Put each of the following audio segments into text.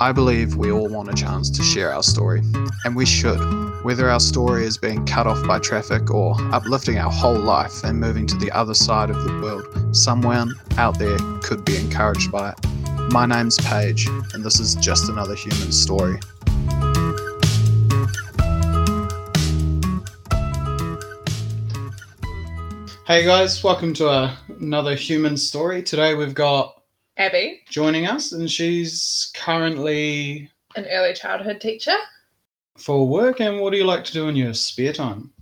I believe we all want a chance to share our story, and we should. Whether our story is being cut off by traffic or uplifting our whole life and moving to the other side of the world, someone out there could be encouraged by it. My name's Paige, and this is just another human story. Hey guys, welcome to uh, another human story. Today we've got Abbie, joining us, and she's currently an early childhood teacher. for work. And what do you like to do in your spare time?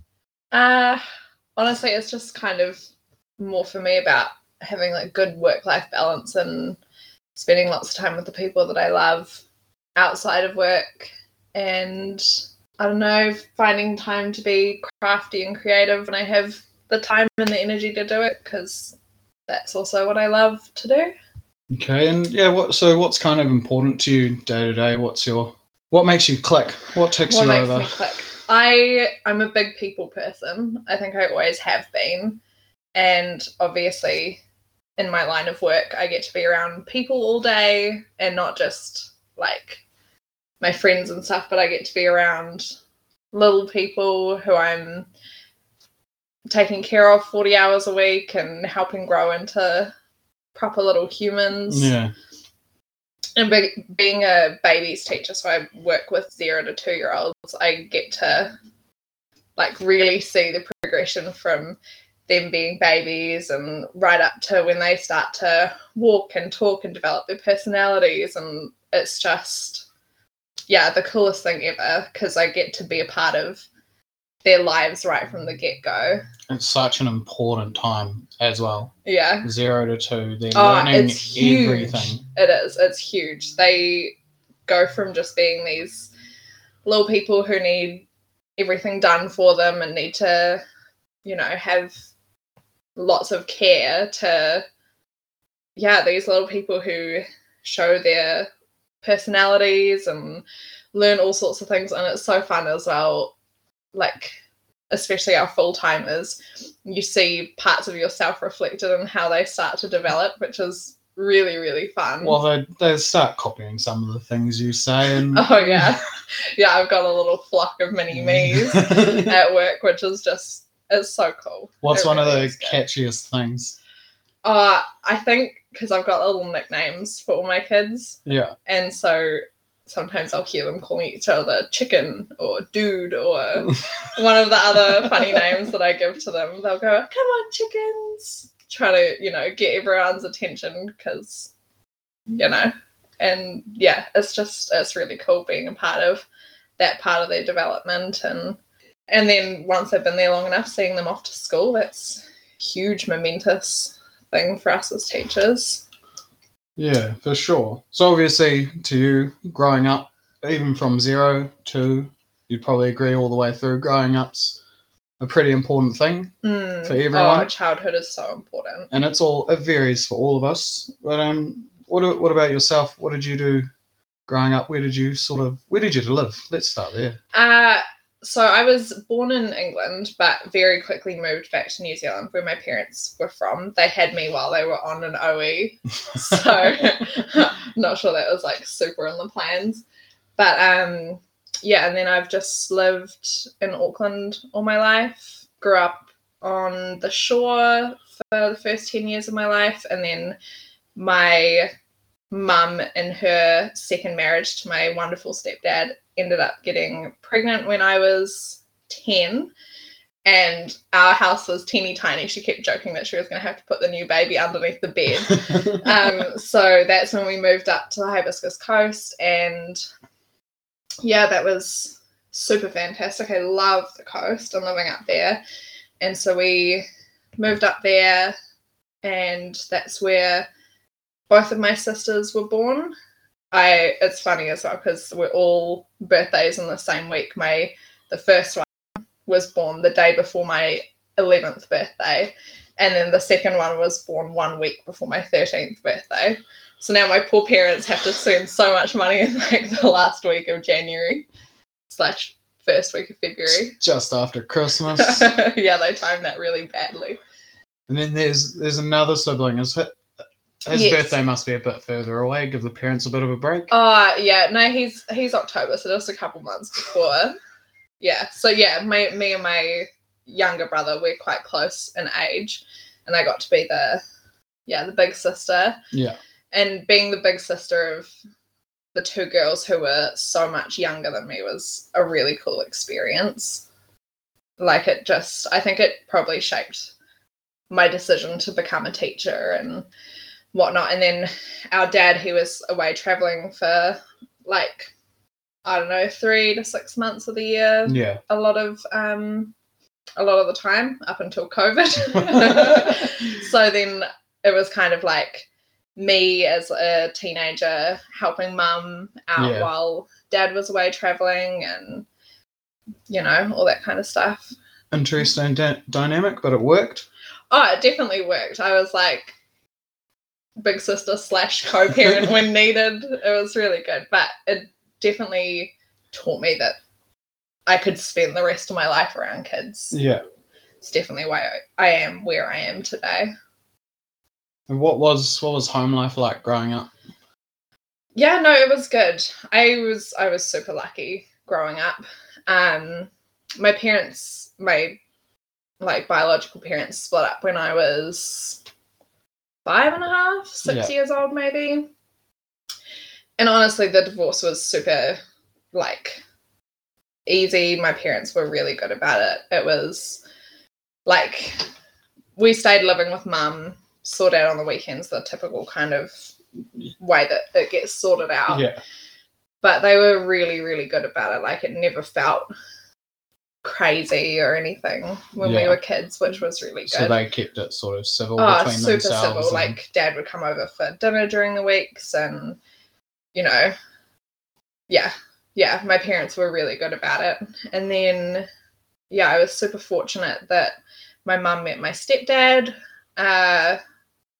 Uh, honestly, it's just kind of more for me about having like good work life balance and spending lots of time with the people that I love outside of work. And I don't know, finding time to be crafty and creative when I have the time and the energy to do it because that's also what I love to do. Okay, and yeah, what so what's kind of important to you day to day? What's your what makes you click? What ticks what you makes over? me click? I I'm a big people person. I think I always have been, and obviously, in my line of work, I get to be around people all day, and not just like my friends and stuff, but I get to be around little people who I'm taking care of 40 hours a week and helping grow into proper little humans. Yeah, and be, being a babies teacher so i work with zero to two year olds i get to like really see the progression from them being babies and right up to when they start to walk and talk and develop their personalities. And it's just yeah the coolest thing ever because i get to be a part of their lives right from the get-go it's such an important time as well. yeah Zero to two, they're Oh, learning it's huge. everything. It is. It's huge. They go from just being these little people who need everything done for them and need to, you know, have lots of care to, yeah, these little people who show their personalities and learn all sorts of things. And it's so fun as well. Like, especially our full timers, you see parts of yourself reflected in how they start to develop, which is really, really fun. Well, they they start copying some of the things you say, and Oh yeah, yeah. I've got a little flock of mini me's at work, which is just it's so cool. What's It one of the catchiest things? Uh, I think because I've got little nicknames for all my kids, Yeah, and so sometimes I'll hear them calling each other chicken or dude or one of the other funny names that I give to them. They'll go, "Come on, chickens!" Try to you know get everyone's attention because you know, and yeah, it's just it's really cool being a part of that part of their development and and then once they've been there long enough, seeing them off to school, that's huge momentous thing for us as teachers. Yeah, for sure. So obviously, to you, growing up, even from zero to, you'd probably agree all the way through. Growing up's a pretty important thing, Mm. For everyone? Oh, childhood is so important. and it's all it varies for all of us. But um, what what about yourself? What did you do growing up? Where did you sort of where did you live? Let's start there. Uh, so I was born in England, but very quickly moved back to New Zealand, where my parents were from. They had me while they were on an OE, so not sure that was like super in the plans. But um, yeah, and then I've just lived in Auckland all my life. Grew up on the shore for the first ten years of my life, and then my mum in her second marriage to my wonderful stepdad ended up getting pregnant when I was 10 and our house was teeny tiny. She kept joking that she was going to have to put the new baby underneath the bed. um, so that's when we moved up to the Hibiscus Coast and yeah, that was super fantastic. I love the coast and living up there. And so we moved up there and that's where both of my sisters were born. I it's funny as well because we're all birthdays in the same week. My the first one was born the day before my eleventh birthday, and then the second one was born one week before my thirteenth birthday. So now my poor parents have to spend so much money in like the last week of January slash first week of February. Just after Christmas. yeah, they timed that really badly. And then there's there's another sibling. Is it His Yes. birthday must be a bit further away. Give the parents a bit of a break. Uh yeah, no, he's he's October, so just a couple months before. Yeah. So yeah, my me and my younger brother, we're quite close in age. And I got to be the yeah, the big sister. Yeah. And being the big sister of the two girls who were so much younger than me was a really cool experience. Like it just I think it probably shaped my decision to become a teacher and whatnot. And then our dad, he was away traveling for like, I don't know, three to six months of the year. Yeah. A lot of um a lot of the time up until COVID. so then it was kind of like me as a teenager helping mum out Yeah. while dad was away traveling and you know, all that kind of stuff. Interesting dy- dynamic, but it worked. Oh, it definitely worked. I was like big sister slash co-parent when needed. It was really good, but it definitely taught me that I could spend the rest of my life around kids. Yeah. It's definitely why I, I am where I am today. And what was what was home life like growing up? Yeah, no, it was good. I was I was super lucky growing up. Um my parents, my like biological parents split up when I was five and a half, six Yeah. years old maybe. And honestly the divorce was super like easy. My parents were really good about it. It was like we stayed living with mum, sort out on the weekends, the typical kind of way that it gets sorted out. Yeah. But they were really, really good about it. Like it never felt crazy or anything when we were kids, which was really good. So they kept it sort of civil oh, between super themselves. civil. and- Like dad would come over for dinner during the weeks and you know yeah. Yeah, my parents were really good about it. And then yeah, I was super fortunate that my mum met my stepdad uh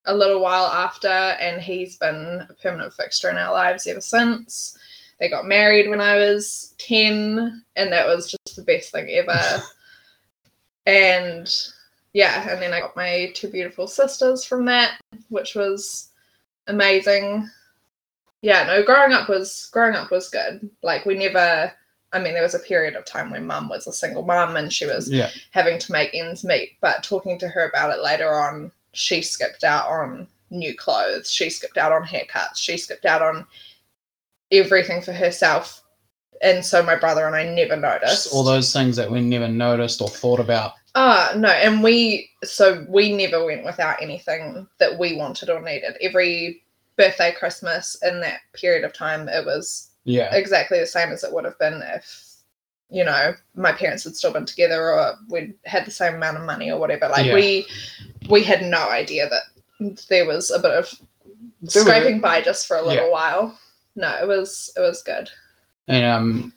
a little while after and he's been a permanent fixture in our lives ever since. They got married when I was 10 and that was just the best thing ever. and yeah, and then I got my two beautiful sisters from that, which was amazing. Yeah, no, growing up was growing up was good. Like we never I mean there was a period of time when mum was a single mum and she was yeah. having to make ends meet. But talking to her about it later on, she skipped out on new clothes. She skipped out on haircuts. She skipped out on everything for herself. And so my brother and I never noticed. Just all those things that we never noticed or thought about. Ah, no, and we so we never went without anything that we wanted or needed. Every birthday, Christmas in that period of time, it was Yeah. exactly the same as it would have been if you know my parents had still been together or we'd had the same amount of money or whatever like Yeah. we we had no idea that there was a bit of There were- scraping by just for a little Yeah. while no it was it was good And um,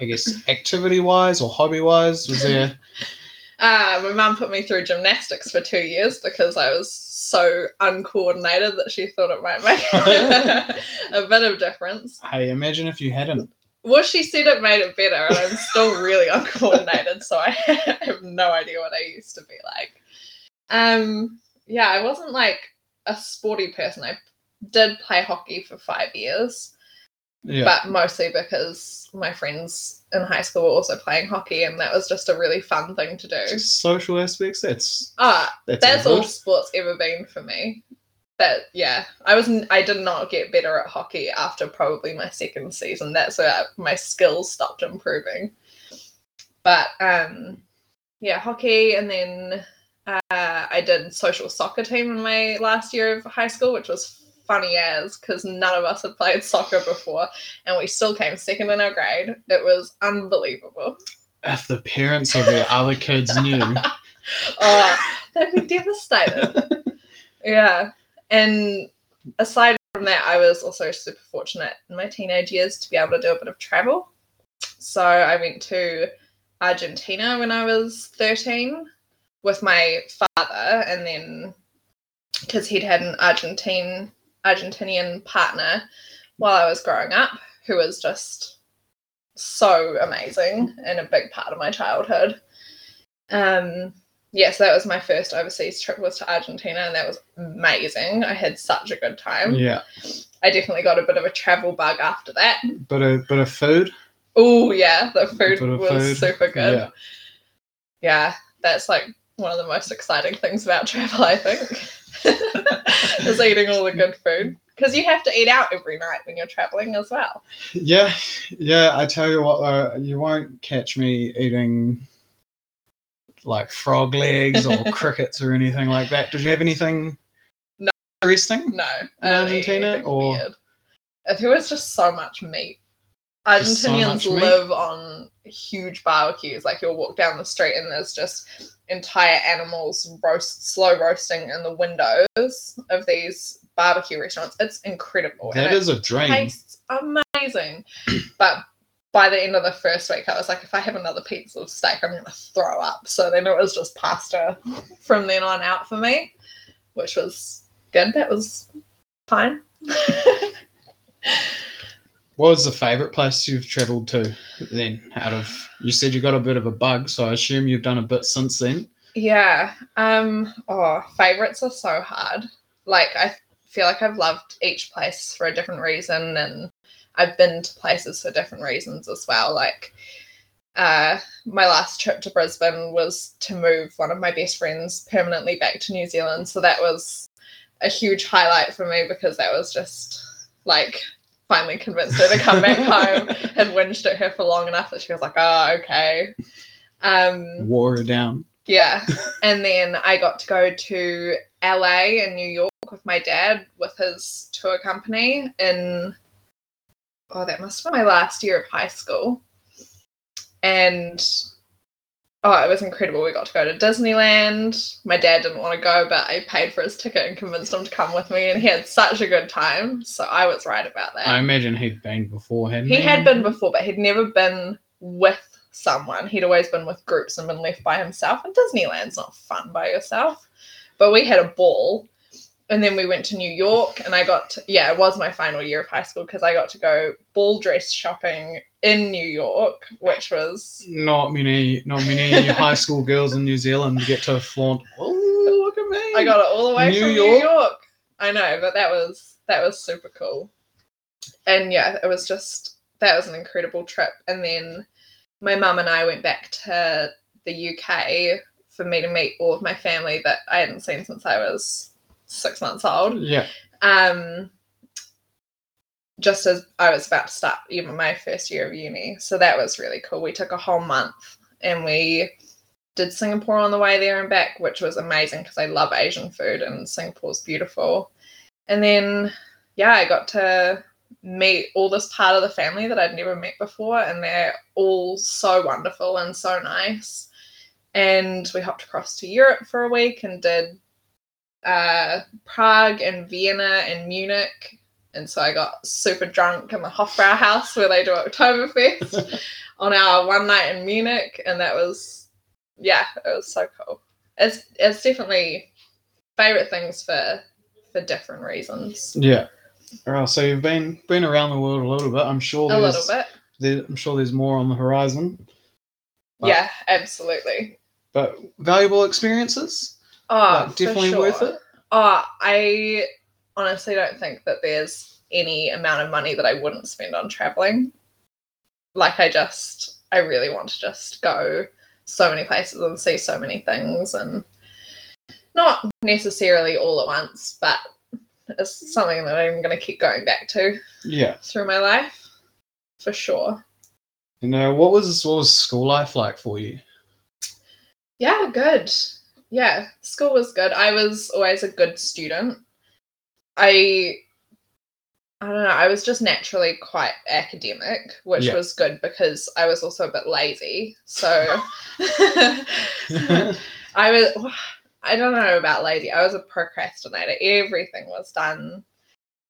I guess activity wise or hobby wise, was there? uh, my mum put me through gymnastics for two years because i was so uncoordinated that she thought it might make a bit of difference hey, imagine if you hadn't. Well, she said it made it better, and I'm still really uncoordinated, so I have no idea what I used to be like. Um, yeah, I wasn't like a sporty person. I did play hockey for five years, Yeah. but mostly because my friends in high school were also playing hockey, and that was just a really fun thing to do. Just social aspects. That's Ah, that's, that's all sports ever been for me. But yeah, I was I did not get better at hockey after probably my second season. That's where my skills stopped improving. But um, yeah, hockey, and then uh, I did social soccer team in my last year of high school, which was funny as because none of us had played soccer before, and we still came second in our grade. It was unbelievable. If the parents of the other kids knew, oh, they'd be devastated. yeah. And aside from that, I was also super fortunate in my teenage years to be able to do a bit of travel. So I went to Argentina when I was 13 with my father, and then because he'd had an Argentine Argentinian partner while I was growing up, who was just so amazing and a big part of my childhood. Um, yes, that was my first overseas trip was to Argentina, and that was amazing. I had such a good time. Yeah. I definitely got a bit of a travel bug after that. But a bit of food. Oh yeah, the food was food, super good. Yeah. yeah, that's like one of the most exciting things about travel, I think, is eating all the good food. Because you have to eat out every night when you're traveling as well. Yeah, yeah. I tell you what, though, you won't catch me eating like frog legs or crickets or anything like that. Did you have anything No. interesting? No, In I don't eat Argentina, or- weird. There was just so much meat. Just so Argentinians much meat? live on huge barbecues. Like you'll walk down the street and there's just entire animals roast, slow roasting in the windows of these barbecue restaurants. It's incredible. That it is a dream. tastes amazing. but by the end of the first week, I was like, if I have another piece of steak, I'm going to throw up. So then it was just pasta from then on out for me, which was good. That was fine. What was the favourite place you've travelled to then? Out of you said you got a bit of a bug, so I assume you've done a bit since then. yeah. Um. Oh, favorites are so hard. Like I feel like I've loved each place for a different reason, and I've been to places for different reasons as well. Like, uh, my last trip to Brisbane was to move one of my best friends permanently back to New Zealand, so that was a huge highlight for me because that was just like finally convinced her to come back home. Had whinged at her for long enough that she was like, "Oh, okay." Um, Wore her down. yeah. And then I got to go to LA and New York with my dad with his tour company in oh, that must have been my last year of high school. And oh, it was incredible. We got to go to Disneyland. My dad didn't want to go, but I paid for his ticket and convinced him to come with me and he had such a good time. So I was right about that. I imagine he'd been before, hadn't He he? had been before, but he'd never been with someone. He'd always been with groups and been left by himself. And Disneyland's not fun by yourself. But we had a ball. And then we went to New York, and I got to, yeah, it was my final year of high school because I got to go ball dress shopping in New York, which was Not many, not many high school girls in New Zealand get to flaunt. Oh, look at me! I got it all the way New from York? New York. I know, but that was that was super cool. And yeah, it was just that was an incredible trip. And then my mum and I went back to the UK for me to meet all of my family that I hadn't seen since I was six months old. Yeah, Um just as I was about to start even my first year of uni. So that was really cool. We took a whole month and we did Singapore on the way there and back, which was amazing because I love Asian food and Singapore's beautiful. And then, yeah, I got to meet all this part of the family that I'd never met before, and they're all so wonderful and so nice. And we hopped across to Europe for a week and did uh, Prague and Vienna and Munich. And so I got super drunk in the Hofbrauhaus where they do Oktoberfest on our one night in Munich, and that was yeah, it was so cool. It's it's definitely favorite things for for different reasons. yeah. All right, so you've been been around the world a little bit. I'm sure A there's little bit, there, I'm sure there's more on the horizon. But- yeah, absolutely. But valuable experiences, Oh, like, definitely worth it. Oh, I honestly don't think that there's any amount of money that I wouldn't spend on traveling. Like I just, I really want to just go so many places and see so many things, and not necessarily all at once, but it's something that I'm going to keep going back to Yeah. through my life, for sure. You uh, know, what was what was school life like for you? Yeah, good. Yeah, school was good. I was always a good student. I I don't know, I was just naturally quite academic, which Yeah. was good because I was also a bit lazy. So I was I don't know about lazy. I was a procrastinator. Everything was done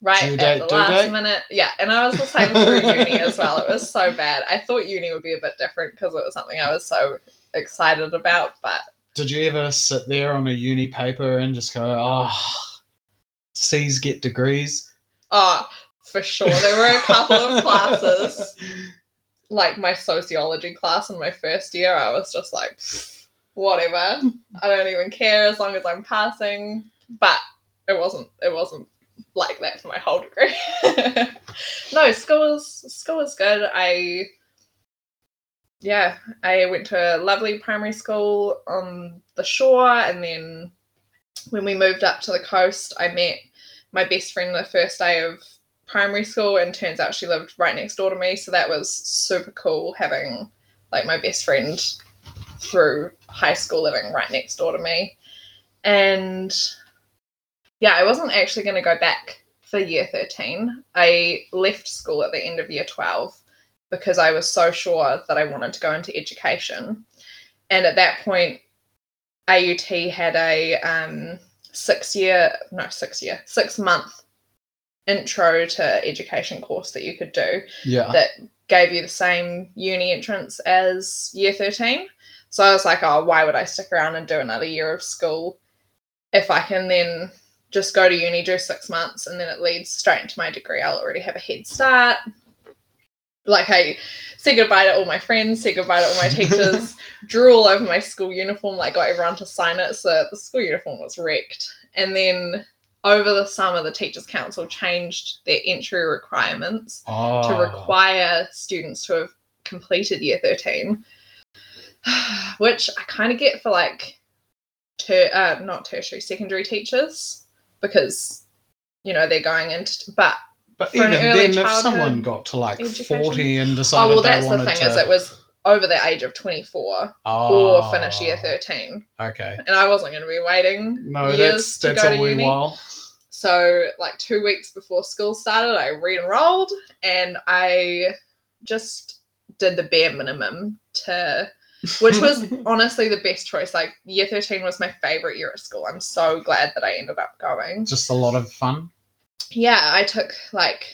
right at date, the last date? minute. Yeah, and I was the same through uni as well. It was so bad. I thought uni would be a bit different because it was something I was so excited about, but Did you ever sit there on a uni paper and just go, oh, C's get degrees? Oh, for sure. There were a couple of classes, like my sociology class in my first year. I was just like, whatever. I don't even care as long as I'm passing. But it wasn't it wasn't like that for my whole degree. no, school was school was good. I yeah, I went to a lovely primary school on the shore and then when we moved up to the coast, I met my best friend the first day of primary school and turns out she lived right next door to me, so that was super cool having like my best friend through high school living right next door to me. And yeah, I wasn't actually going to go back for year 13. I left school at the end of year 12 because I was so sure that I wanted to go into education. And at that point, AUT had a um, six year, no, six year, six month intro to education course that you could do Yeah. that gave you the same uni entrance as year 13. So I was like, oh, why would I stick around and do another year of school if I can then just go to uni, do six months, and then it leads straight into my degree? I'll already have a head start. Like, I said goodbye to all my friends, said goodbye to all my teachers, drew all over my school uniform, like, got everyone to sign it. So the school uniform was wrecked. And then over the summer, the Teachers Council changed their entry requirements oh. to require students to have completed year 13 which i kind of get for like ter- uh, not tertiary secondary teachers because you know they're going into but But even then, if someone got to like education- 40 and decided, oh well they that's the thing to... is it was over the age of 24 oh, or finish year 13 Okay. and i wasn't going to be waiting No, years that's to that's go a wee uni. while. So, like two weeks before school started, I re enrolled and I just did the bare minimum to, which was honestly the best choice. Like, year 13 was my favorite year at school. I'm so glad that I ended up going. just a lot of fun. Yeah, I took like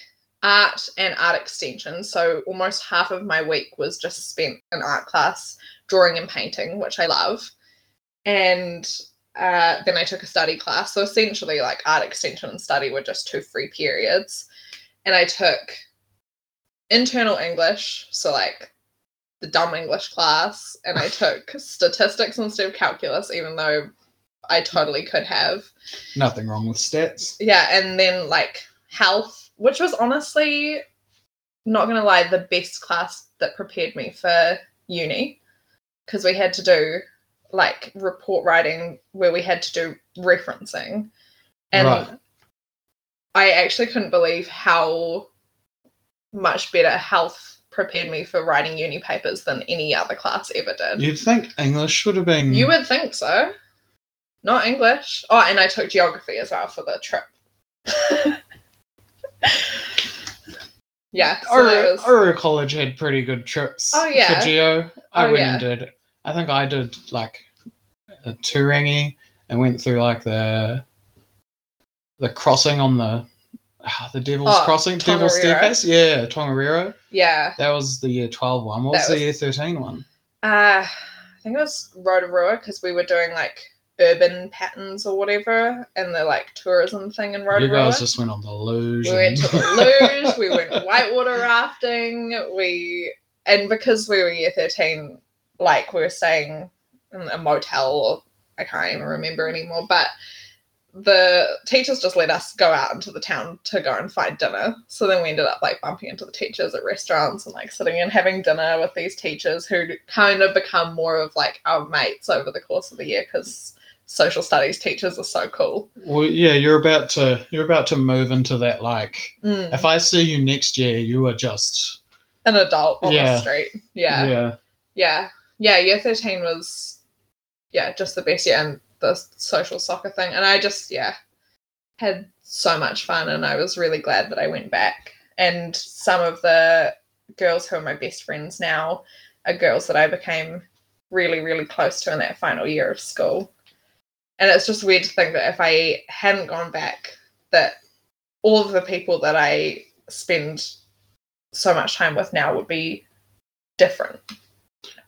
art and art extension. So, almost half of my week was just spent in art class, drawing and painting, which I love. And uh, then I took a study class. So essentially, like art extension and study were just two free periods. And I took internal English, so like the dumb English class, and I took statistics instead of calculus, even though I totally could have. Nothing wrong with stats. Yeah, and then like health, which was honestly not gonna lie, the best class that prepared me for uni. Because we had to do like report writing where we had to do referencing. And Right. I actually couldn't believe how much better health prepared me for writing uni papers than any other class ever did. You'd think English should have been. You would think so. Not English. Oh, and I took geography as well for the trip. yeah. So Orewa, was, Orewa College had pretty good trips Oh, yeah. for geo. I Oh, went yeah. and did. I think I did like a Turangi and went through like the the crossing on the ah, the Devil's Oh, Crossing, Devil's Tongariro. Staircase. Yeah, Tongariro. yeah. That was the year twelve one. What was That the was- year thirteen one? Uh, I think it was Rotorua because we were doing like urban patterns or whatever and the like tourism thing in You Rotorua. guys just went on the luge. we went to the luge, we went whitewater rafting, we and because we were year 13, like we were staying in a motel or I can't even remember anymore, but the teachers just let us go out into the town to go and find dinner. So then we ended up like bumping into the teachers at restaurants and like sitting and having dinner with these teachers who kind of become more of like our mates over the course of the year because social studies teachers are so cool. Well, yeah, you're about to you're about to move into that. Like, Mm. if I see you next year, you are just An adult on Yeah. the street. Yeah. yeah. yeah yeah year 13 was yeah just the best year and the social soccer thing and i just yeah had so much fun and i was really glad that i went back and some of the girls who are my best friends now are girls that i became really really close to in that final year of school and it's just weird to think that if i hadn't gone back that all of the people that i spend so much time with now would be different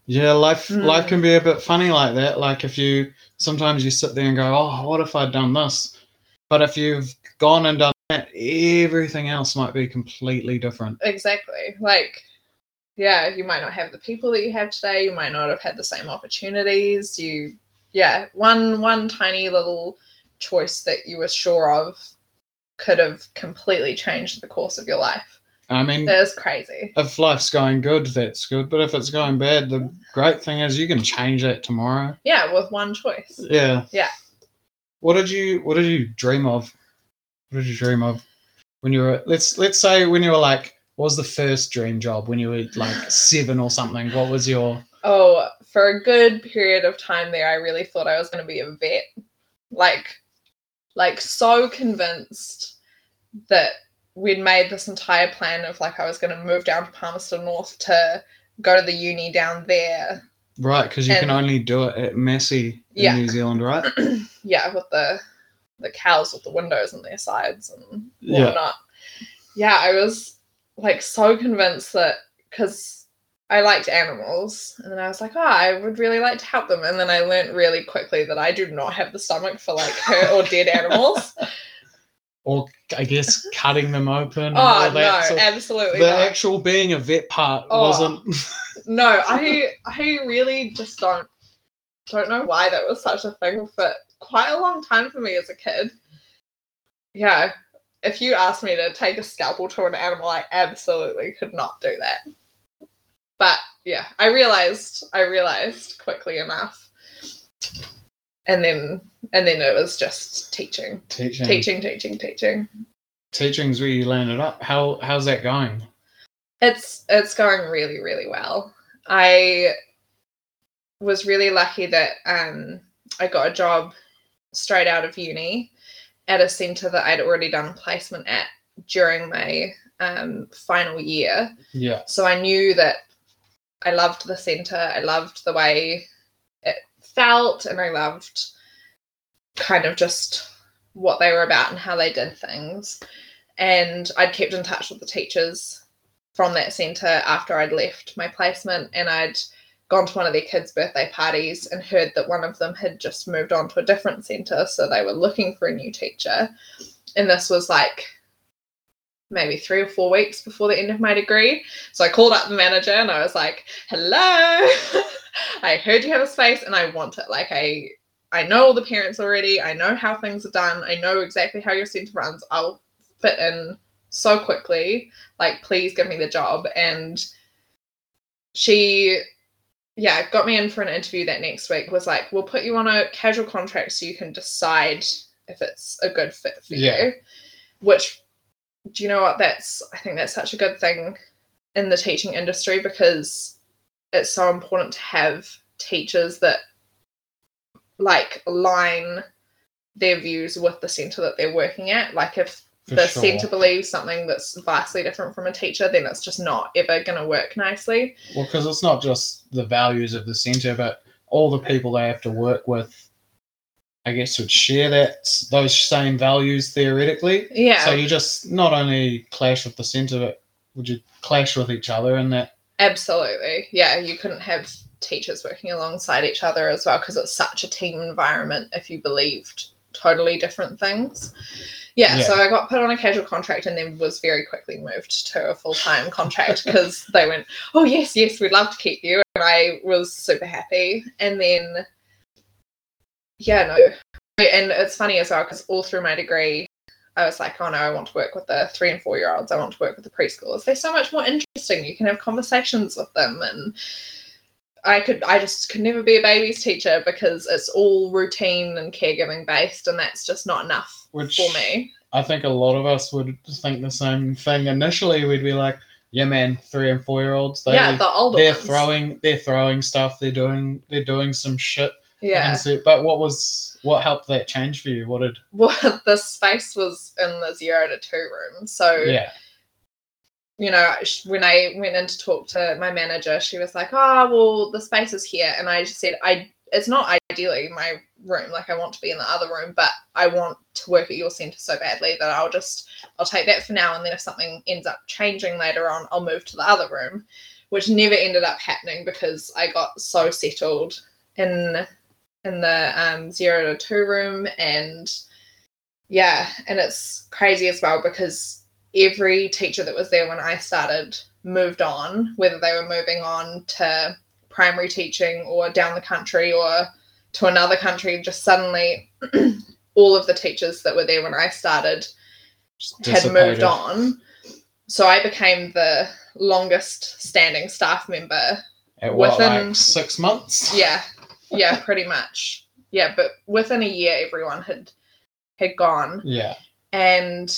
Yeah, life Mm. life can be a bit funny like that. Like if you sometimes you sit there and go, "Oh, what if I'd done this?" But if you've gone and done that, everything else might be completely different. exactly like yeah, you might not have the people that you have today. You might not have had the same opportunities. You, yeah, one one tiny little choice that you were sure of could have completely changed the course of your life. I mean, That is crazy. if life's going good, that's good. But if it's going bad, the great thing is you can change that tomorrow. Yeah, with one choice. Yeah. Yeah. What did you What did you dream of? What did you dream of when you were? Let's Let's say when you were like, what was the first dream job when you were like seven or something? What was your? Oh, for a good period of time there, I really thought I was going to be a vet. Like, like so convinced that we'd made this entire plan of like I was going to move down to Palmerston North to go to the uni down there. Right, because you can only do it at Massey in Yeah. New Zealand, right? Yeah, with the the cows with the windows on their sides and Yeah. whatnot. Yeah, I was like so convinced that because I liked animals, and then I was like, oh, I would really like to help them, and then I learned really quickly that I do not have the stomach for like hurt or dead animals. Or I guess cutting them open. and oh all no. So absolutely the not. actual being a vet part Oh. wasn't. no, I I really just don't don't know why that was such a thing for quite a long time for me as a kid. Yeah, if you asked me to take a scalpel to an animal, I absolutely could not do that. But yeah, I realized I realized quickly enough. And then and then it was just teaching. Teaching. Teaching, teaching, teaching. Teaching's where you landed up. How How's that going? It's it's going really really well. I was really lucky that um, I got a job straight out of uni at a centre that I'd already done placement at during my um, final year. Yeah. So I knew that I loved the centre. I loved the way it felt, and I loved kind of just what they were about and how they did things. And I'd kept in touch with the teachers from that centre after I'd left my placement, and I'd gone to one of their kids' birthday parties and heard that one of them had just moved on to a different centre, so they were looking for a new teacher. And this was like maybe three or four weeks before the end of my degree. So I called up the manager and I was like, "Hello, I heard you have a space and I want it. Like I, I know all the parents already. I know how things are done. I know exactly how your centre runs. I'll fit in so quickly. Like, please give me the job." And she, yeah, got me in for an interview that next week. Was like, "We'll put you on a casual contract so you can decide if it's a good fit for Yeah. you." Which do you know what that's i think that's such a good thing in the teaching industry because it's so important to have teachers that like align their views with the center that they're working at like if For the sure. center believes something that's vastly different from a teacher then it's just not ever going to work nicely Well, because it's not just the values of the centre, but all the people they have to work with. I guess would share that those same values theoretically. yeah So you just not only clash with the centre, but would you clash with each other in that? Absolutely. Yeah, you couldn't have teachers working alongside each other as well because it's such a team environment if you believed totally different things. Yeah, so I got put on a casual contract and then was very quickly moved to a full time contract because they went, Oh, yes, yes, we'd love to keep you. And I was super happy. And then, yeah, no. And it's funny as well because all through my degree, I was like, oh no, I want to work with the three and four year olds. I want to work with the preschoolers. They're so much more interesting. You can have conversations with them. And I could, I just could never be a baby's teacher because it's all routine and caregiving based. And that's just not enough Which for me. I think a lot of us would think the same thing. Initially, we'd be like, "Yeah, man, three and four year olds. They, yeah, the older they're ones. throwing, they're throwing stuff. They're doing, they're doing some shit." Yeah. So- but what was what helped that change for you? What did? Well, the space was in the zero to two room. So, Yeah. you know, when I went in to talk to my manager, she was like, "Oh, well, the space is here," and I just said, "I, it's not ideally my room. Like, I want to be in the other room, but I want to work at your center so badly that I'll just, I'll take that for now, and then if something ends up changing later on, I'll move to the other room." Which never ended up happening because I got so settled in in the um, zero to two room and yeah and it's crazy as well because every teacher that was there when I started moved on, whether they were moving on to primary teaching or down the country or to another country, just suddenly all of the teachers that were there when I started had moved on. So I became the longest standing staff member. At what, within- like six months? Yeah, yeah, pretty much. Yeah, but within a year, everyone had had gone, Yeah. and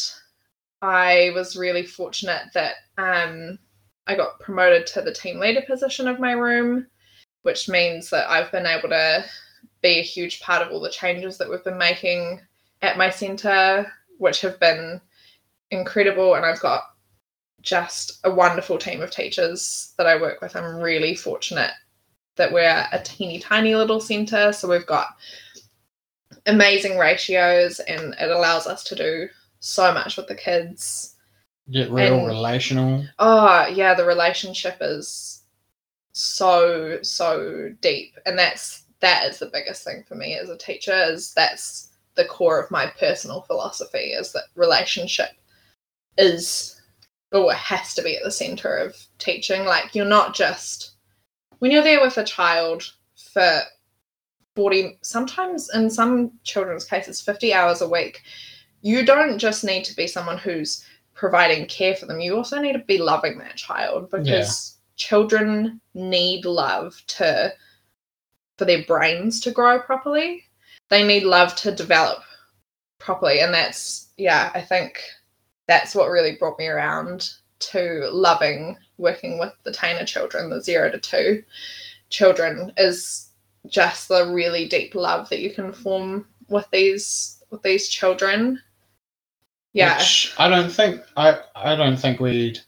I was really fortunate that um, I got promoted to the team leader position of my room, which means that I've been able to be a huge part of all the changes that we've been making at my centre, which have been incredible. And I've got just a wonderful team of teachers that I work with. I'm really fortunate that we're a teeny tiny little centre, so we've got amazing ratios and it allows us to do so much with the kids. Get real And- relational. Oh, yeah, the relationship is so so deep and that's that is the biggest thing for me as a teacher is that's the core of my personal philosophy is that relationship is or it has to be at the center of teaching like you're not just when you're there with a child for 40 sometimes in some children's cases 50 hours a week you don't just need to be someone who's providing care for them. You also need to be loving that child because children need love to for their brains to grow properly. They need love to develop properly. And that's yeah i think that's what really brought me around to loving working with the teina children the 0 to 2 children is just the really deep love that you can form with these with these children yeah Which I don't think I I don't think we'd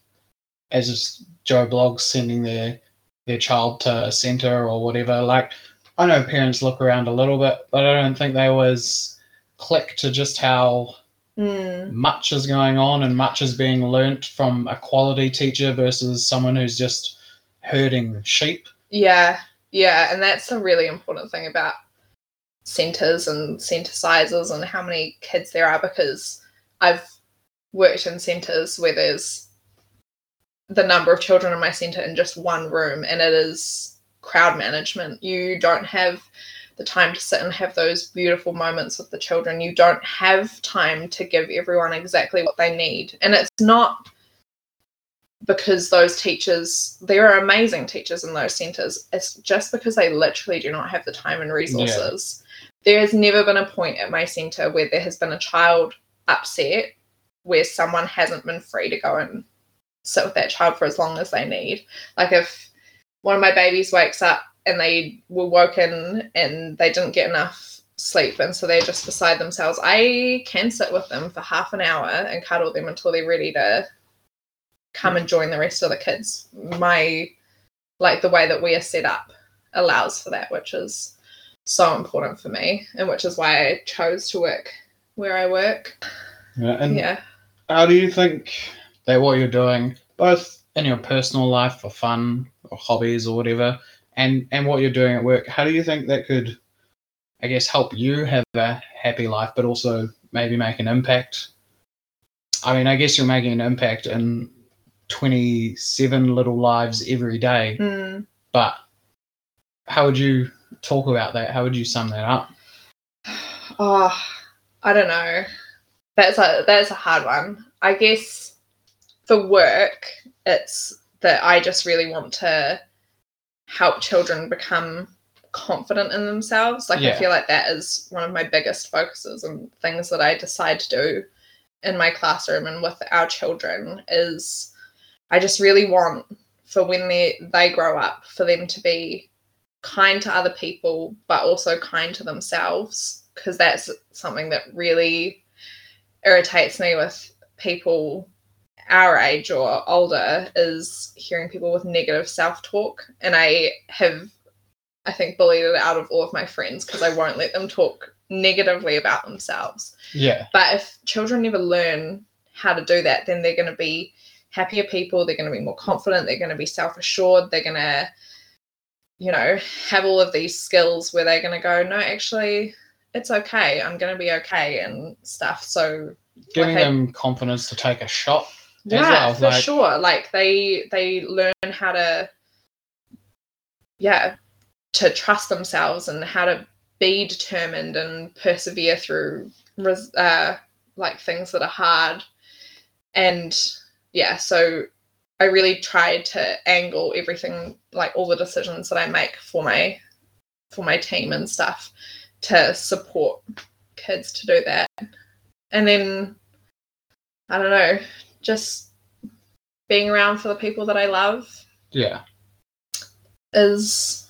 as Joe Bloggs sending their their child to a centre or whatever. Like I know parents look around a little bit, but I don't think they always click to just how Mm. much is going on and much is being learnt from a quality teacher versus someone who's just herding sheep. Yeah, yeah, and that's a really important thing about centers and center sizes and how many kids there are because I've worked in centers where there's the number of children in my center in just one room and it is crowd management. You don't have the time to sit and have those beautiful moments with the children. You don't have time to give everyone exactly what they need. And it's not because those teachers there are amazing teachers in those centers it's just because they literally do not have the time and resources there has never been a point at my center where there has been a child upset where someone hasn't been free to go and sit with that child for as long as they need like if one of my babies wakes up and they were woken and they didn't get enough sleep and so they're just beside themselves i can sit with them for half an hour and cuddle them until they're ready to come and join the rest of the kids. My like the way that we are set up allows for that, which is so important for me, and which is why I chose to work where I work. Yeah, and yeah. how do you think that what you're doing, both in your personal life for fun or hobbies or whatever, and and what you're doing at work, how do you think that could, I guess, help you have a happy life, but also maybe make an impact? I mean, I guess you're making an impact in 27 little lives every day, Mm. but how would you talk about that? How would you sum that up? Oh, I don't know. That's a that's a hard one. I guess for work, it's that I just really want to help children become confident in themselves. Like I feel like that is one of my biggest focuses and things that I decide to do in my classroom and with our children is I just really want for when they they grow up for them to be kind to other people but also kind to themselves because that's something that really irritates me with people our age or older is hearing people with negative self-talk and i have i think bullied it out of all of my friends because i won't let them talk negatively about themselves Yeah, but if children never learn how to do that, then they're going to be happier people. They're going to be more confident. They're going to be self assured. They're going to, you know, have all of these skills where they're going to go, no, actually, it's okay. I'm going to be okay and stuff. So giving Like them confidence to take a shot. Yeah well, for like- sure. Like they they learn how to yeah to trust themselves and how to be determined and persevere through res- uh, like things that are hard. And yeah so i really tried to angle everything like all the decisions that i make for my for my team and stuff to support kids to do that. And then i don't know just being around for the people that I love Yeah. is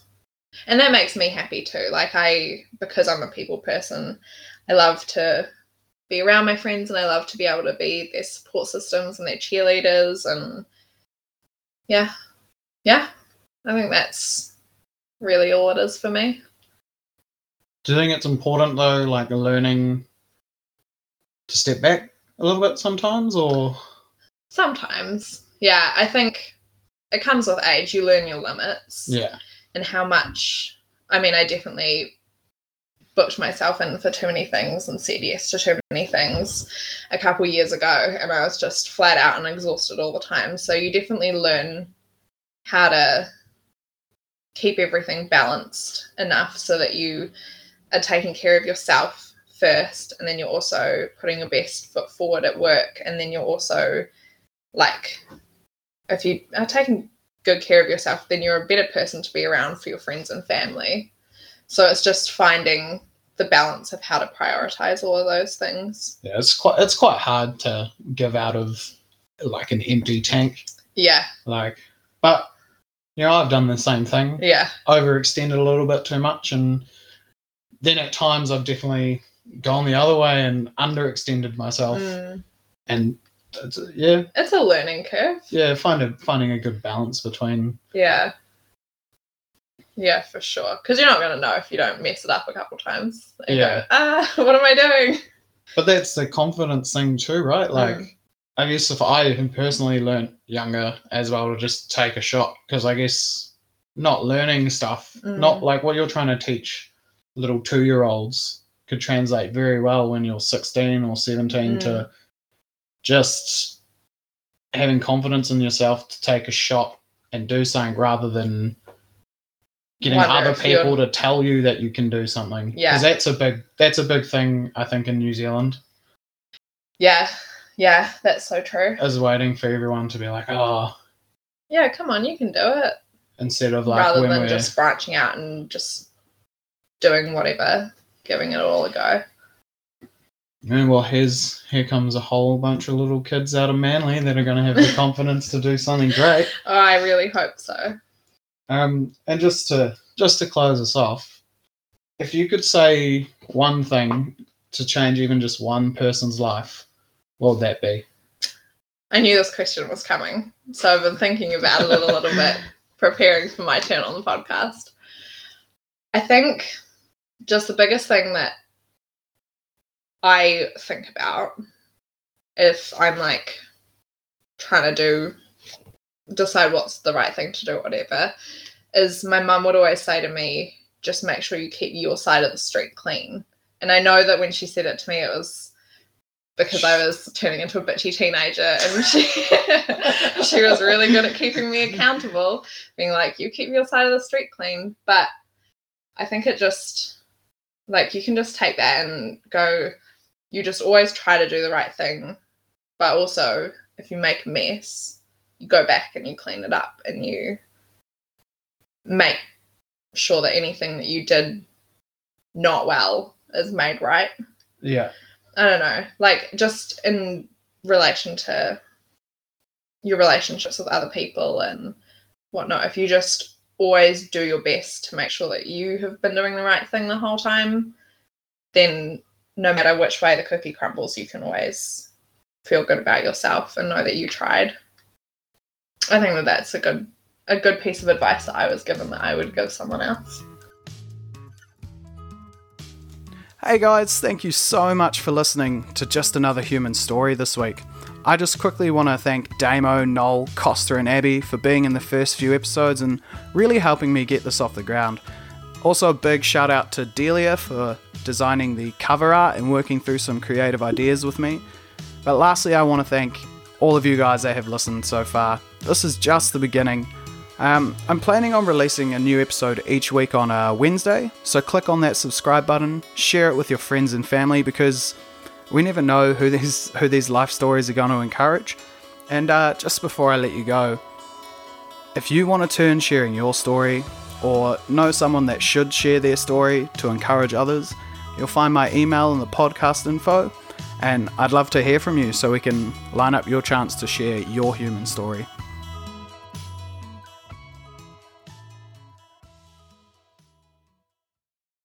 and that makes me happy too. Like I because I'm a people person, I love to be around my friends and I love to be able to be their support systems and their cheerleaders and yeah. Yeah. I think that's really all it is for me. Do you think it's important though, like learning to step back a little bit sometimes, or Sometimes. Yeah, I think it comes with age. You learn your limits. yeah, and how much I mean, I definitely booked myself in for too many things and said yes to too many things a couple years ago and I was just flat out and exhausted all the time. So you definitely learn how to keep everything balanced enough so that you are taking care of yourself first and then you're also putting your best foot forward at work and then you're also like if you are taking good care of yourself, then you're a better person to be around for your friends and family. So it's just finding the balance of how to prioritize all of those things. yeah, it's quite it's quite hard to give out of like an empty tank, Yeah, like. But you know, I've done the same thing. yeah, overextended a little bit too much and then at times I've definitely gone the other way and underextended myself Mm. and it's, a, yeah it's a learning curve. yeah find a, finding a good balance between Yeah, yeah, for sure. Because you're not going to know if you don't mess it up a couple times. Yeah. Go, ah, what am I doing? but that's the confidence thing too right like Mm. I guess if I personally learnt younger as well to just take a shot because I guess not learning stuff Mm. not like what you're trying to teach little two year olds could translate very well when you're 16 or 17 to Mm. Just having confidence in yourself to take a shot and do something rather than getting Wonder other if you're- people to tell you that you can do something. Yeah. Because that's a big that's a big thing I think in New Zealand. Yeah, yeah, that's so true. Is waiting for everyone to be like, oh, Yeah, come on, you can do it. instead of like Rather than we're just branching out and just doing whatever, giving it all a go. Yeah, well, here's here comes a whole bunch of little kids out of Manly that are going to have the confidence to do something great. Oh, I really hope so. Um, and just to just to close us off, if you could say one thing to change even just one person's life, what would that be? I knew this question was coming, so I've been thinking about it a little bit, preparing for my turn on the podcast. I think just the biggest thing that I think about if I'm like trying to do decide what's the right thing to do, whatever, is my mum would always say to me, just make sure you keep your side of the street clean. And I know that when she said it to me, it was because I was turning into a bitchy teenager and she she was really good at keeping me accountable, being like, you keep your side of the street clean. But I think it just like you can just take that and go, you just always try to do the right thing. But also if you make a mess, you go back and you clean it up and you make sure that anything that you did not well is made right. Yeah, I don't know, like just in relation to your relationships with other people and whatnot, if you just always do your best to make sure that you have been doing the right thing the whole time, then no matter which way the cookie crumbles, you can always feel good about yourself and know that you tried. I think that that's a good a good piece of advice that I was given that I would give someone else. Hey guys, thank you so much for listening to Just Another Human Story this week. I just quickly want to thank Damo, Noel, Costa, and Abbie for being in the first few episodes and really helping me get this off the ground. Also, a big shout out to Delia for designing the cover art and working through some creative ideas with me. But lastly, I want to thank all of you guys that have listened so far. This is just the beginning. Um, I'm planning on releasing a new episode each week on a Wednesday, so click on that subscribe button, share it with your friends and family because we never know who these who these life stories are going to encourage. And uh, just before I let you go, if you want to turn sharing your story or know someone that should share their story to encourage others, you'll find my email in the podcast info. And I'd love to hear from you so we can line up your chance to share your human story.